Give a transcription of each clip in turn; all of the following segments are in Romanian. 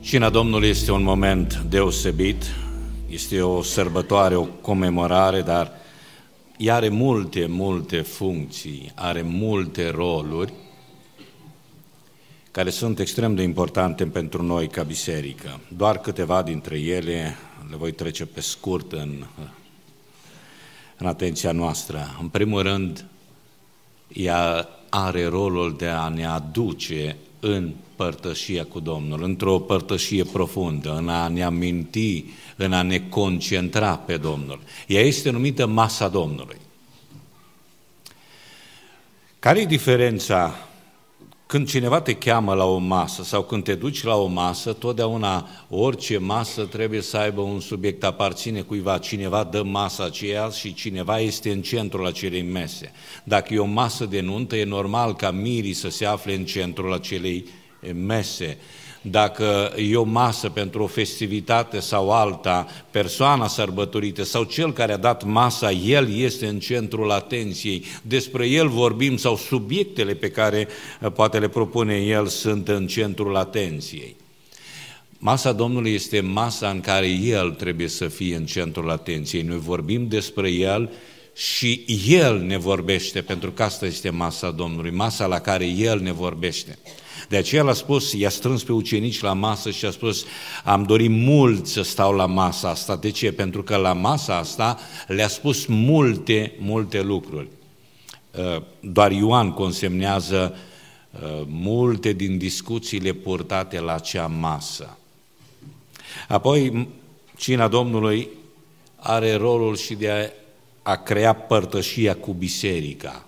Cina Domnului este un moment deosebit, este o sărbătoare, o comemorare, dar ea are multe, multe funcții, are multe roluri care sunt extrem de importante pentru noi ca biserică. Doar câteva dintre ele le voi trece pe scurt în, în atenția noastră. În primul rând, ea are rolul de a ne aduce în părtășia cu Domnul, într-o părtășie profundă, în a ne aminti, în a ne concentra pe Domnul. Ea este numită masa Domnului. Care e diferența când cineva te cheamă la o masă sau când te duci la o masă, totdeauna orice masă trebuie să aibă un subiect, aparține cuiva, cineva dă masa aceea și cineva este în centrul acelei mese. Dacă e o masă de nuntă, e normal ca mirii să se afle în centrul acelei mese dacă e o masă pentru o festivitate sau alta, persoana sărbătorită sau cel care a dat masa, el este în centrul atenției, despre el vorbim sau subiectele pe care eh, poate le propune el sunt în centrul atenției. Masa Domnului este masa în care El trebuie să fie în centrul atenției. Noi vorbim despre El și El ne vorbește, pentru că asta este masa Domnului, masa la care El ne vorbește. De aceea l-a spus, i-a strâns pe ucenici la masă și a spus, am dorit mult să stau la masa asta. De ce? Pentru că la masa asta le-a spus multe, multe lucruri. Uh, doar Ioan consemnează uh, multe din discuțiile purtate la acea masă. Apoi, cina Domnului are rolul și de a, a crea părtășia cu biserica.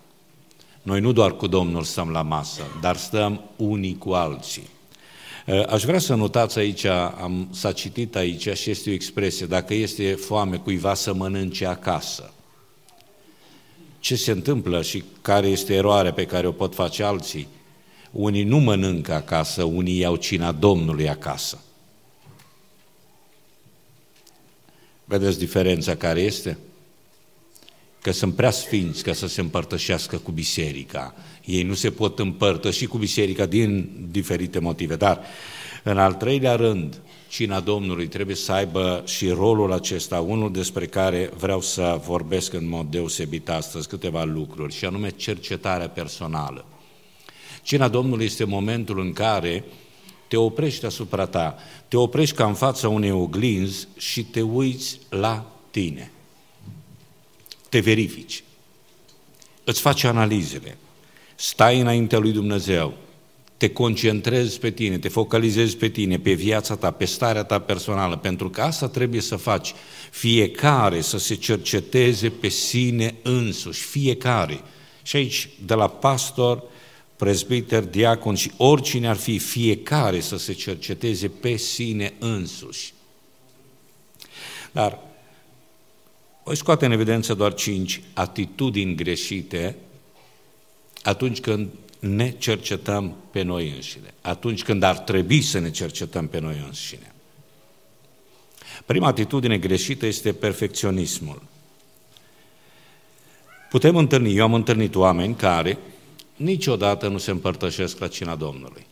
Noi nu doar cu Domnul stăm la masă, dar stăm unii cu alții. Aș vrea să notați aici, am, s-a citit aici și este o expresie, dacă este foame cuiva să mănânce acasă. Ce se întâmplă și care este eroarea pe care o pot face alții? Unii nu mănâncă acasă, unii iau cina Domnului acasă. Vedeți diferența care este? Că sunt prea sfinți ca să se împărtășească cu biserica. Ei nu se pot împărtăși cu biserica din diferite motive, dar în al treilea rând, cina Domnului trebuie să aibă și rolul acesta, unul despre care vreau să vorbesc în mod deosebit astăzi, câteva lucruri, și anume cercetarea personală. Cina Domnului este momentul în care te oprești asupra ta, te oprești ca în fața unei oglinzi și te uiți la tine te verifici, îți faci analizele, stai înaintea lui Dumnezeu, te concentrezi pe tine, te focalizezi pe tine, pe viața ta, pe starea ta personală, pentru că asta trebuie să faci. Fiecare să se cerceteze pe sine însuși, fiecare. Și aici, de la pastor, prezbiter, diacon și oricine ar fi, fiecare să se cerceteze pe sine însuși. Dar voi scoate în evidență doar cinci atitudini greșite atunci când ne cercetăm pe noi înșine, atunci când ar trebui să ne cercetăm pe noi înșine. Prima atitudine greșită este perfecționismul. Putem întâlni, eu am întâlnit oameni care niciodată nu se împărtășesc la cina Domnului.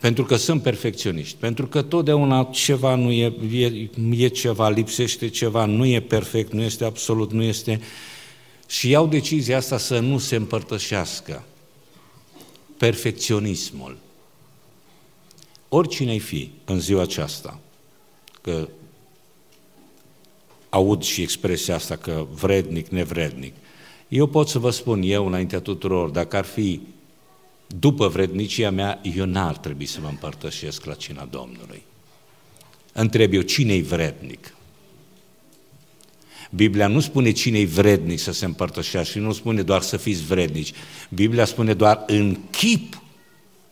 Pentru că sunt perfecționiști, pentru că totdeauna ceva nu e, e, e ceva, lipsește ceva, nu e perfect, nu este absolut, nu este... Și iau decizia asta să nu se împărtășească. Perfecționismul. Oricine-ai fi în ziua aceasta, că aud și expresia asta că vrednic, nevrednic, eu pot să vă spun eu înaintea tuturor, dacă ar fi după vrednicia mea, eu n-ar trebui să mă împărtășesc la cina Domnului. Întreb eu, cine-i vrednic? Biblia nu spune cine-i vrednic să se împărtășească și nu spune doar să fiți vrednici. Biblia spune doar în chip,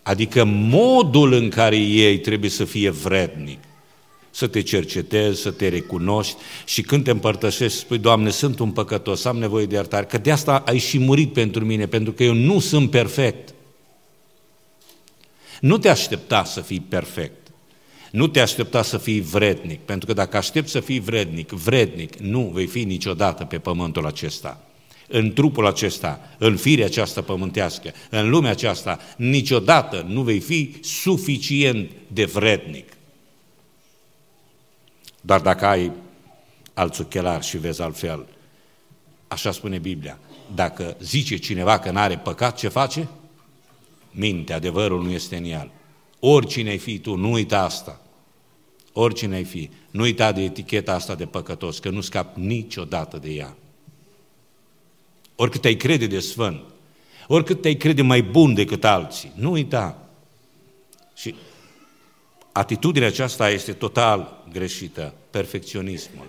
adică modul în care ei trebuie să fie vrednic. Să te cercetezi, să te recunoști și când te împărtășești, spui, Doamne, sunt un păcătos, am nevoie de iertare, că de asta ai și murit pentru mine, pentru că eu nu sunt perfect. Nu te aștepta să fii perfect. Nu te aștepta să fii vrednic, pentru că dacă aștepți să fii vrednic, vrednic, nu vei fi niciodată pe pământul acesta. în trupul acesta, în firea aceasta pământească, în lumea aceasta, niciodată nu vei fi suficient de vrednic. Dar dacă ai alți ochelari și vezi altfel, așa spune Biblia, dacă zice cineva că nu are păcat, ce face? Minte, adevărul nu este în el. Oricine ai fi tu, nu uita asta. Oricine ai fi, nu uita de eticheta asta de păcătos, că nu scap niciodată de ea. Oricât ai crede de sfânt, oricât te-ai crede mai bun decât alții, nu uita. Și atitudinea aceasta este total greșită, perfecționismul.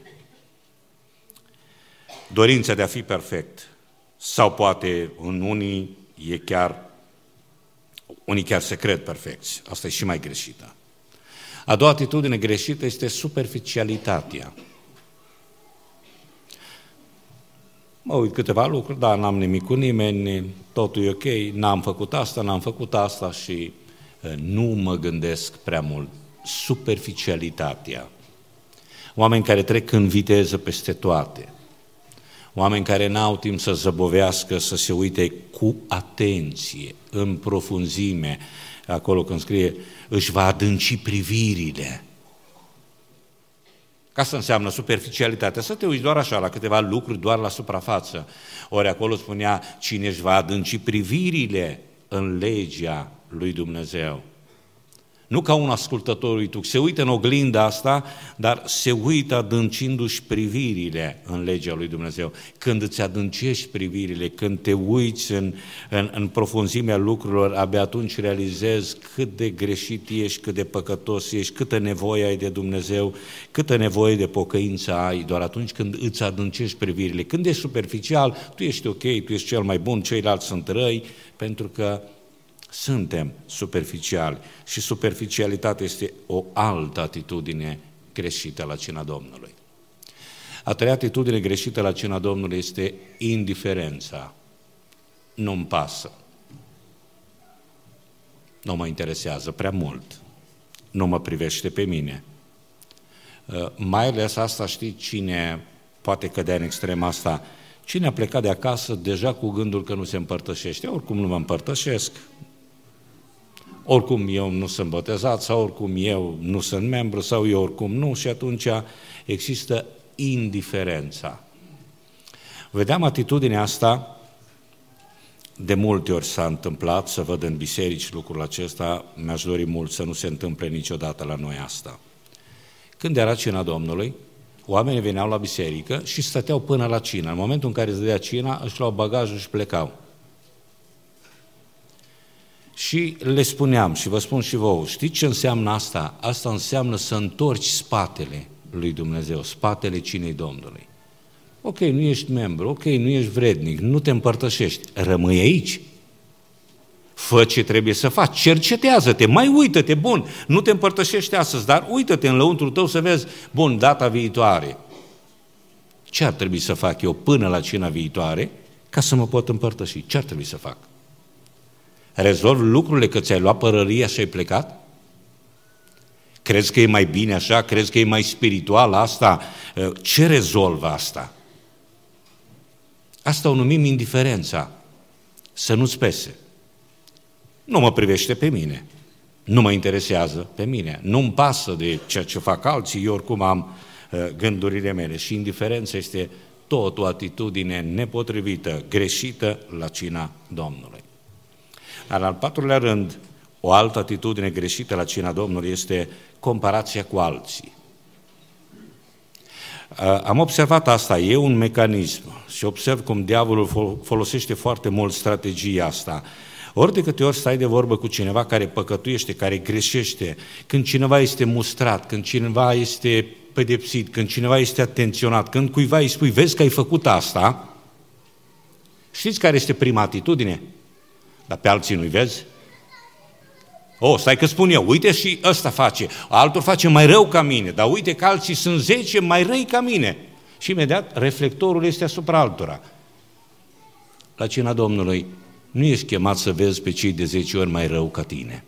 Dorința de a fi perfect. Sau poate în unii e chiar, unii chiar se cred perfecți. Asta e și mai greșită. A doua atitudine greșită este superficialitatea. Mă uit câteva lucruri, dar n-am nimic cu nimeni, totul e ok, n-am făcut asta, n-am făcut asta și nu mă gândesc prea mult. Superficialitatea. Oameni care trec în viteză peste toate. Oameni care n-au timp să zăbovească, să se uite cu atenție, în profunzime, acolo când scrie, își va adânci privirile. Ca să înseamnă superficialitatea, să te uiți doar așa la câteva lucruri, doar la suprafață. Ori acolo spunea, cine își va adânci privirile în legea lui Dumnezeu. Nu ca un ascultător uituc, se uită în oglinda asta, dar se uită adâncindu-și privirile în legea lui Dumnezeu. Când îți adâncești privirile, când te uiți în, în, în profunzimea lucrurilor, abia atunci realizezi cât de greșit ești, cât de păcătos ești, câtă nevoie ai de Dumnezeu, câtă nevoie de pocăință ai, doar atunci când îți adâncești privirile. Când ești superficial, tu ești ok, tu ești cel mai bun, ceilalți sunt răi, pentru că suntem superficiali și superficialitatea este o altă atitudine greșită la cina Domnului. A treia atitudine greșită la cina Domnului este indiferența. Nu-mi pasă. Nu mă interesează prea mult. Nu mă privește pe mine. Uh, mai ales asta știi cine poate cădea în extrema asta. Cine a plecat de acasă deja cu gândul că nu se împărtășește. Oricum nu mă împărtășesc, oricum eu nu sunt botezat sau oricum eu nu sunt membru sau eu oricum nu și atunci există indiferența. Vedeam atitudinea asta, de multe ori s-a întâmplat să văd în biserici lucrul acesta, mi-aș dori mult să nu se întâmple niciodată la noi asta. Când era cina Domnului, oamenii veneau la biserică și stăteau până la cină. În momentul în care se dea cina, își luau bagajul și plecau. Și le spuneam și vă spun și vouă, știți ce înseamnă asta? Asta înseamnă să întorci spatele lui Dumnezeu, spatele cinei Domnului. Ok, nu ești membru, ok, nu ești vrednic, nu te împărtășești, rămâi aici. Fă ce trebuie să faci, cercetează-te, mai uită-te, bun, nu te împărtășești astăzi, dar uită-te în lăuntru tău să vezi, bun, data viitoare. Ce ar trebui să fac eu până la cina viitoare ca să mă pot împărtăși? Ce ar trebui să fac? Rezolvi lucrurile că ți-ai luat părăria și ai plecat? Crezi că e mai bine așa? Crezi că e mai spiritual asta? Ce rezolvă asta? Asta o numim indiferența. Să nu-ți pese. Nu mă privește pe mine. Nu mă interesează pe mine. Nu-mi pasă de ceea ce fac alții, eu oricum am gândurile mele. Și indiferența este tot o atitudine nepotrivită, greșită la cina Domnului. Dar în al patrulea rând, o altă atitudine greșită la cina Domnului este comparația cu alții. Am observat asta, e un mecanism și observ cum diavolul folosește foarte mult strategia asta. Ori de câte ori stai de vorbă cu cineva care păcătuiește, care greșește, când cineva este mustrat, când cineva este pedepsit, când cineva este atenționat, când cuiva îi spui, vezi că ai făcut asta, știți care este prima atitudine? Dar pe alții nu-i vezi? O, oh, stai că spun eu, uite și ăsta face, altul face mai rău ca mine, dar uite că alții sunt zece mai răi ca mine. Și imediat reflectorul este asupra altora. La cina Domnului nu ești chemat să vezi pe cei de zece ori mai rău ca tine.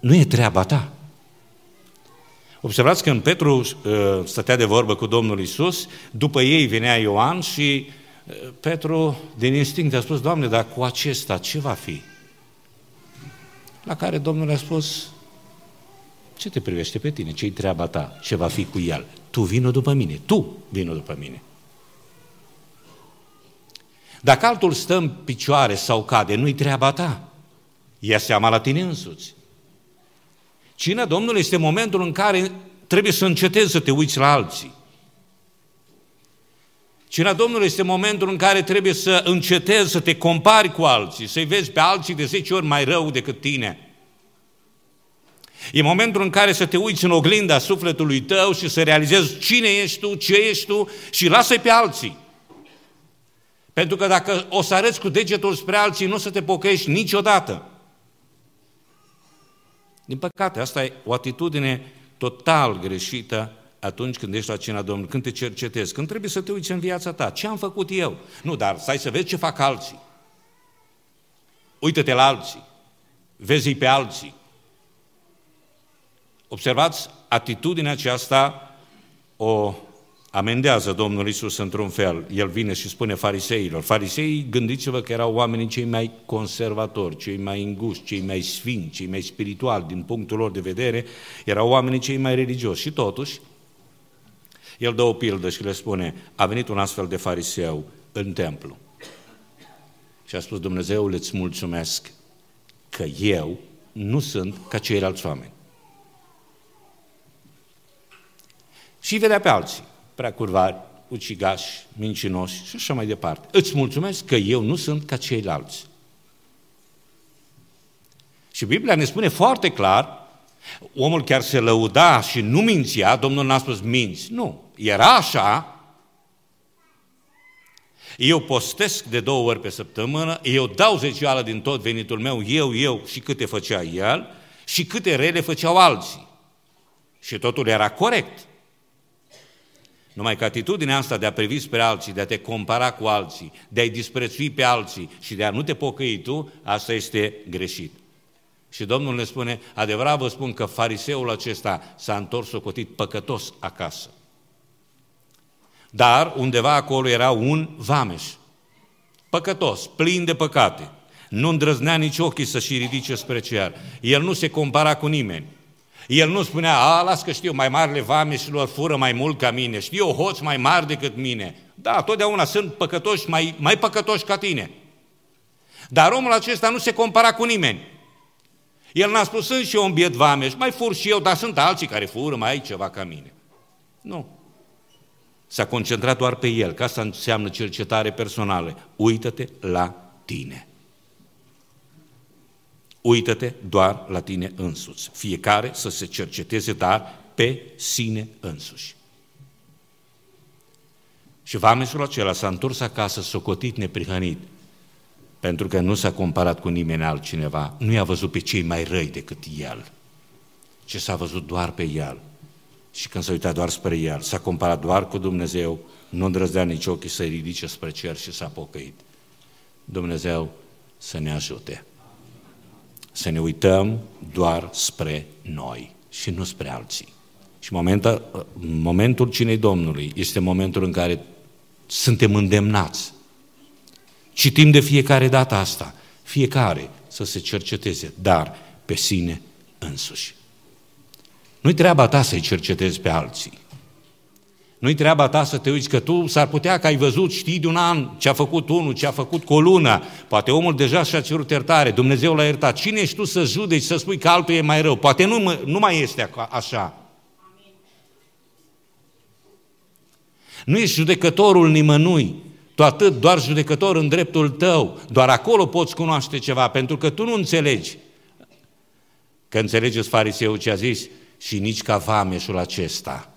Nu e treaba ta. Observați că în Petru uh, stătea de vorbă cu Domnul Isus, după ei venea Ioan și uh, Petru din instinct a spus, Doamne, dar cu acesta ce va fi? La care Domnul a spus, ce te privește pe tine? Ce-i treaba ta? Ce va fi cu el? Tu vină după mine, tu vină după mine. Dacă altul stă în picioare sau cade, nu-i treaba ta. Ia seama la tine însuți. Cina Domnului este momentul în care trebuie să încetezi să te uiți la alții. Cina Domnului este momentul în care trebuie să încetezi să te compari cu alții, să-i vezi pe alții de 10 ori mai rău decât tine. E momentul în care să te uiți în oglinda sufletului tău și să realizezi cine ești tu, ce ești tu și lasă-i pe alții. Pentru că dacă o să arăți cu degetul spre alții, nu o să te pocăiești niciodată. Din păcate, asta e o atitudine total greșită atunci când ești la cina Domnului, când te cercetezi, când trebuie să te uiți în viața ta. Ce am făcut eu? Nu, dar stai să vezi ce fac alții. Uită-te la alții. Vezi-i pe alții. Observați, atitudinea aceasta o amendează Domnul Isus într-un fel. El vine și spune fariseilor. Fariseii, gândiți-vă că erau oamenii cei mai conservatori, cei mai înguși, cei mai sfinți, cei mai spirituali din punctul lor de vedere, erau oamenii cei mai religioși. Și totuși, el dă o pildă și le spune, a venit un astfel de fariseu în templu. Și a spus, Dumnezeu, îți mulțumesc că eu nu sunt ca ceilalți oameni. Și vedea pe alții prea curvari, ucigași, mincinoși și așa mai departe. Îți mulțumesc că eu nu sunt ca ceilalți. Și Biblia ne spune foarte clar, omul chiar se lăuda și nu mințea, Domnul n-a spus minți. Nu, era așa, eu postesc de două ori pe săptămână, eu dau zecioală din tot venitul meu, eu, eu și câte făcea el și câte rele făceau alții. Și totul era corect. Numai că atitudinea asta de a privi spre alții, de a te compara cu alții, de a-i disprețui pe alții și de a nu te pocăi tu, asta este greșit. Și Domnul ne spune, adevărat vă spun că fariseul acesta s-a întors socotit păcătos acasă. Dar undeva acolo era un vameș, păcătos, plin de păcate. Nu îndrăznea nici ochii să-și ridice spre cer. El nu se compara cu nimeni. El nu spunea, a, las că știu, mai marile vameșilor fură mai mult ca mine, știu hoți mai mari decât mine. Da, totdeauna sunt păcătoși, mai, mai păcătoși ca tine. Dar omul acesta nu se compara cu nimeni. El n-a spus, sunt și eu un biet vameș, mai fur și eu, dar sunt alții care fură, mai ai ceva ca mine. Nu. S-a concentrat doar pe el, că asta înseamnă cercetare personală. Uită-te la tine. Uită-te doar la tine însuți. Fiecare să se cerceteze, dar pe sine însuși. Și vameșul acela s-a întors acasă, socotit, neprihănit, pentru că nu s-a comparat cu nimeni altcineva, nu i-a văzut pe cei mai răi decât el, ci s-a văzut doar pe el. Și când s-a uitat doar spre el, s-a comparat doar cu Dumnezeu, nu îndrăznea nici ochii să-i ridice spre cer și s-a pocăit. Dumnezeu să ne ajute să ne uităm doar spre noi și nu spre alții. Și momentul, momentul cinei Domnului este momentul în care suntem îndemnați. Citim de fiecare dată asta. Fiecare să se cerceteze, dar pe sine însuși. Nu-i treaba ta să-i cercetezi pe alții. Nu-i treaba ta să te uiți că tu s-ar putea că ai văzut, știi de un an ce a făcut unul, ce a făcut cu o lună, poate omul deja și-a cerut iertare, Dumnezeu l-a iertat. Cine ești tu să judeci, să spui că altul e mai rău? Poate nu, nu mai este așa. Nu ești judecătorul nimănui, tu atât, doar judecător în dreptul tău, doar acolo poți cunoaște ceva, pentru că tu nu înțelegi. Că înțelegeți fariseul ce a zis și nici ca vameșul acesta –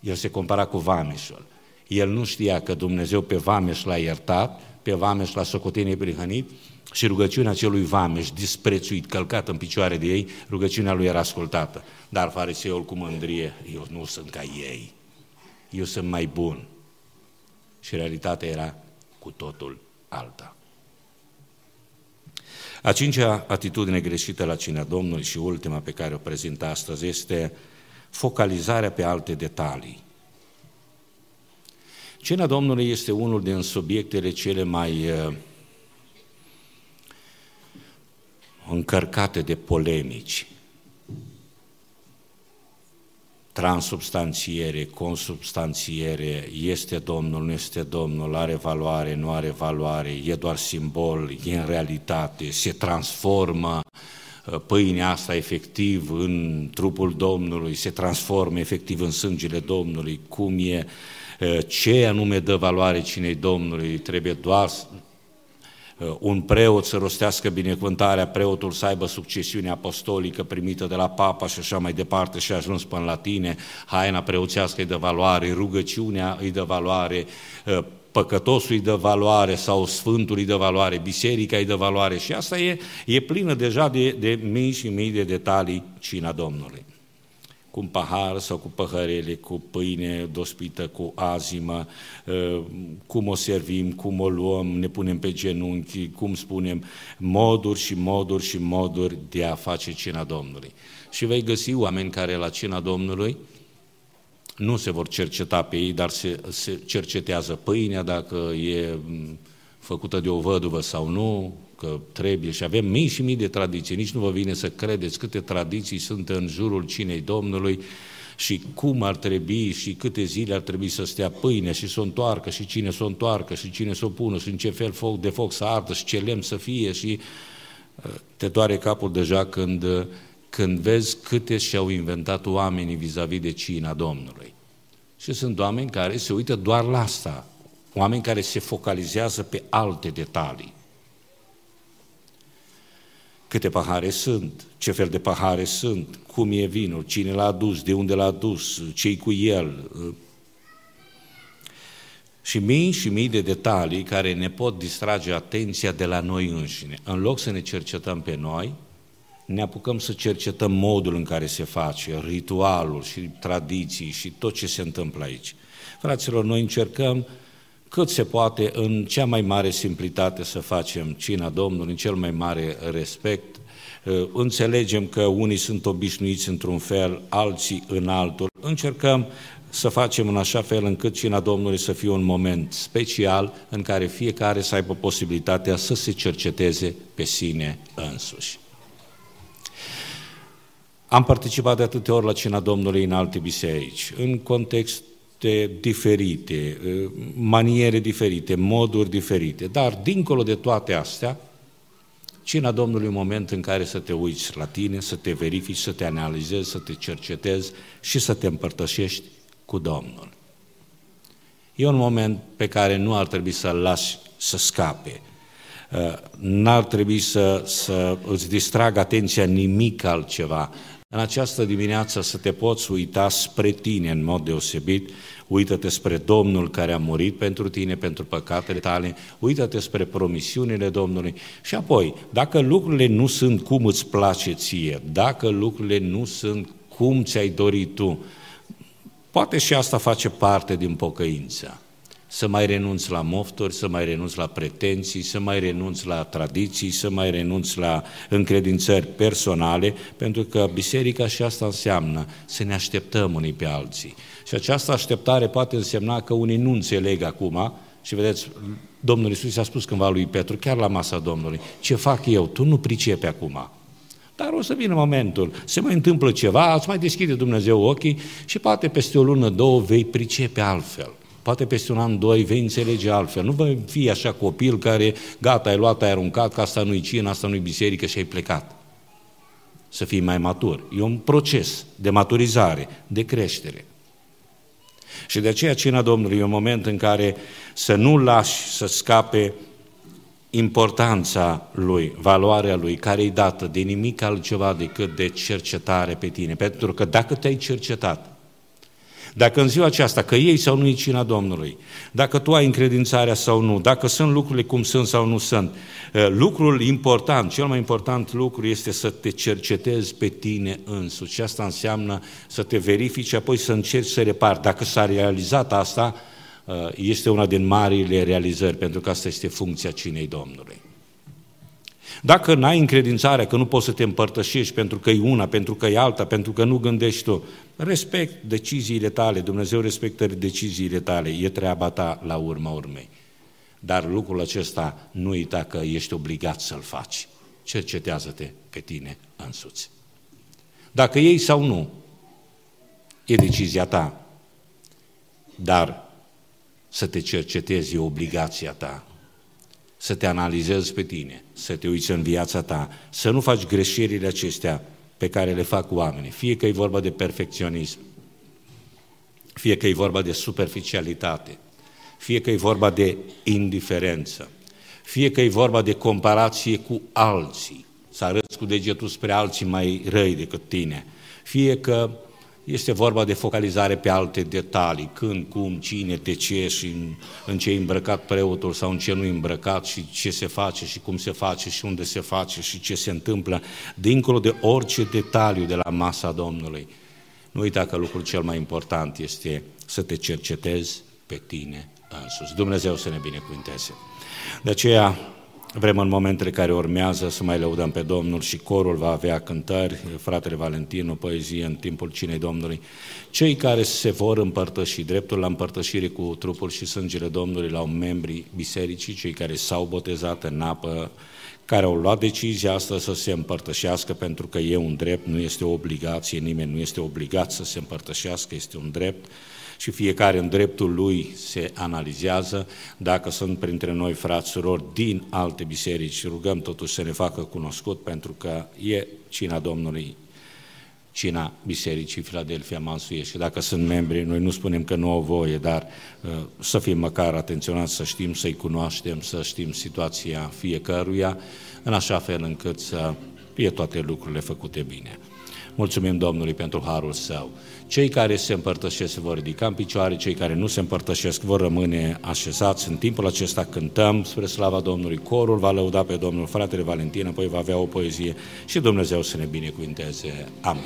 el se compara cu vameșul. El nu știa că Dumnezeu pe vameș l-a iertat, pe vameș l-a socotenit prihănit și rugăciunea celui vameș disprețuit, călcat în picioare de ei, rugăciunea lui era ascultată. Dar fariseul cu mândrie, eu nu sunt ca ei, eu sunt mai bun. Și realitatea era cu totul alta. A cincea atitudine greșită la cina Domnului și ultima pe care o prezint astăzi este focalizarea pe alte detalii. Cina Domnului este unul din subiectele cele mai uh, încărcate de polemici. Transubstanțiere, consubstanțiere, este Domnul, nu este Domnul, are valoare, nu are valoare, e doar simbol, e în realitate, se transformă uh, pâinea asta efectiv în trupul Domnului, se transformă efectiv în sângele Domnului, cum e, uh, ce anume dă valoare cinei Domnului, trebuie doar Uh, un preot să rostească binecuvântarea, preotul să aibă succesiune apostolică primită de la papa și așa mai departe și a ajuns până la tine, haina preoțească îi dă valoare, rugăciunea îi dă valoare, uh, păcătosul îi dă valoare sau sfântul îi dă valoare, biserica îi dă valoare și asta e, e plină deja de, de mii și mii de detalii cina Domnului cu un pahar sau cu păhărele, cu pâine dospită, cu azimă, ă, cum o servim, cum o luăm, ne punem pe genunchi, cum spunem, moduri și moduri și moduri de a face cina Domnului. Și vei găsi oameni care la cina Domnului nu se vor cerceta pe ei, dar se, se cercetează pâinea, dacă e făcută de o văduvă sau nu, că trebuie. Și avem mii și mii de tradiții, nici nu vă vine să credeți câte tradiții sunt în jurul cinei Domnului și cum ar trebui și câte zile ar trebui să stea pâine și să o întoarcă și cine să o întoarcă și cine să o pună și în ce fel foc de foc să ardă și ce lemn să fie și uh, te doare capul deja când, uh, când vezi câte și-au inventat oamenii vis-a-vis de cina Domnului. Și sunt oameni care se uită doar la asta, oameni care se focalizează pe alte detalii câte pahare sunt, ce fel de pahare sunt, cum e vinul, cine l-a adus, de unde l-a adus, ce cu el. Și mii și mii de detalii care ne pot distrage atenția de la noi înșine. În loc să ne cercetăm pe noi, ne apucăm să cercetăm modul în care se face, ritualul și tradiții și tot ce se întâmplă aici. Fraților, noi încercăm cât se poate în cea mai mare simplitate să facem cina Domnului, în cel mai mare respect. Uh, înțelegem că unii sunt obișnuiți într-un fel, alții în altul. Încercăm să facem în așa fel încât cina Domnului să fie un moment special în care fiecare să aibă posibilitatea să se cerceteze pe sine însuși. Am participat de atâtea ori la cina Domnului în alte biserici, în context diferite, maniere diferite, moduri diferite, dar dincolo de toate astea, cina Domnului un moment în care să te uiți la tine, să te verifici, să te analizezi, să te cercetezi și să te împărtășești cu Domnul. E un moment pe care nu ar trebui să-l lași să scape. N-ar trebui să, să îți distragă atenția nimic altceva, în această dimineață să te poți uita spre tine în mod deosebit, uită-te spre Domnul care a murit pentru tine, pentru păcatele tale, uită-te spre promisiunile Domnului. Și apoi, dacă lucrurile nu sunt cum îți place ție, dacă lucrurile nu sunt cum ți-ai dorit tu, poate și asta face parte din pocăință să mai renunți la mofturi, să mai renunți la pretenții, să mai renunți la tradiții, să mai renunți la încredințări personale, pentru că biserica și asta înseamnă să ne așteptăm unii pe alții. Și această așteptare poate însemna că unii nu înțeleg acum, și vedeți, Domnul Iisus a spus cândva lui Petru, chiar la masa Domnului, ce fac eu, tu nu pricepi acum. Dar o să vină momentul, se mai întâmplă ceva, îți mai deschide Dumnezeu ochii și poate peste o lună, două vei pricepe altfel poate peste un an, doi, vei înțelege altfel. Nu vei fi așa copil care, gata, ai luat, ai aruncat, că asta nu-i cină, asta nu-i biserică și ai plecat. Să fii mai matur. E un proces de maturizare, de creștere. Și de aceea cina Domnului e un moment în care să nu lași să scape importanța lui, valoarea lui, care e dată de nimic altceva decât de cercetare pe tine. Pentru că dacă te-ai cercetat, dacă în ziua aceasta, că ei sau nu e cina Domnului, dacă tu ai încredințarea sau nu, dacă sunt lucrurile cum sunt sau nu sunt, eh, lucrul important, cel mai important lucru este să te cercetezi pe tine însuți. Și asta înseamnă să te verifici și apoi să încerci să repari. Dacă s-a realizat asta, eh, este una din marile realizări, pentru că asta este funcția cinei Domnului. Dacă n-ai încredințarea că nu poți să te împărtășești pentru că e una, pentru că e alta, pentru că nu gândești tu, respect deciziile tale, Dumnezeu respectă deciziile tale, e treaba ta la urma urmei. Dar lucrul acesta nu uita că ești obligat să-l faci. Cercetează-te pe tine însuți. Dacă ei sau nu, e decizia ta. Dar să te cercetezi e obligația ta. Să te analizezi pe tine, să te uiți în viața ta, să nu faci greșelile acestea pe care le fac oamenii. Fie că e vorba de perfecționism, fie că e vorba de superficialitate, fie că e vorba de indiferență, fie că e vorba de comparație cu alții, să arăți cu degetul spre alții mai răi decât tine, fie că este vorba de focalizare pe alte detalii, când, cum, cine, de ce și în, în ce e îmbrăcat preotul sau în ce nu e îmbrăcat și ce se face și cum se face și unde se face și ce se întâmplă, dincolo de orice detaliu de la masa Domnului. Nu uita că lucrul cel mai important este să te cercetezi pe tine însuți. Dumnezeu să ne binecuvinteze. De aceea vrem în momentele care urmează să mai lăudăm pe Domnul și corul va avea cântări, fratele Valentin, o poezie în timpul cinei Domnului. Cei care se vor împărtăși, dreptul la împărtășire cu trupul și sângele Domnului la membrii bisericii, cei care s-au botezat în apă, care au luat decizia asta să se împărtășească pentru că e un drept, nu este o obligație, nimeni nu este obligat să se împărtășească, este un drept și fiecare în dreptul lui se analizează. Dacă sunt printre noi frați, surori din alte biserici, rugăm totuși să ne facă cunoscut pentru că e cina Domnului cina Bisericii Filadelfia Mansuie și dacă sunt membri, noi nu spunem că nu au voie, dar uh, să fim măcar atenționați, să știm, să-i cunoaștem, să știm situația fiecăruia, în așa fel încât să fie toate lucrurile făcute bine. Mulțumim Domnului pentru harul său. Cei care se împărtășesc se vor ridica în picioare, cei care nu se împărtășesc vor rămâne așezați. În timpul acesta cântăm spre slava Domnului. Corul va lăuda pe Domnul, fratele Valentin, apoi va avea o poezie și Dumnezeu să ne binecuvinteze. Amin.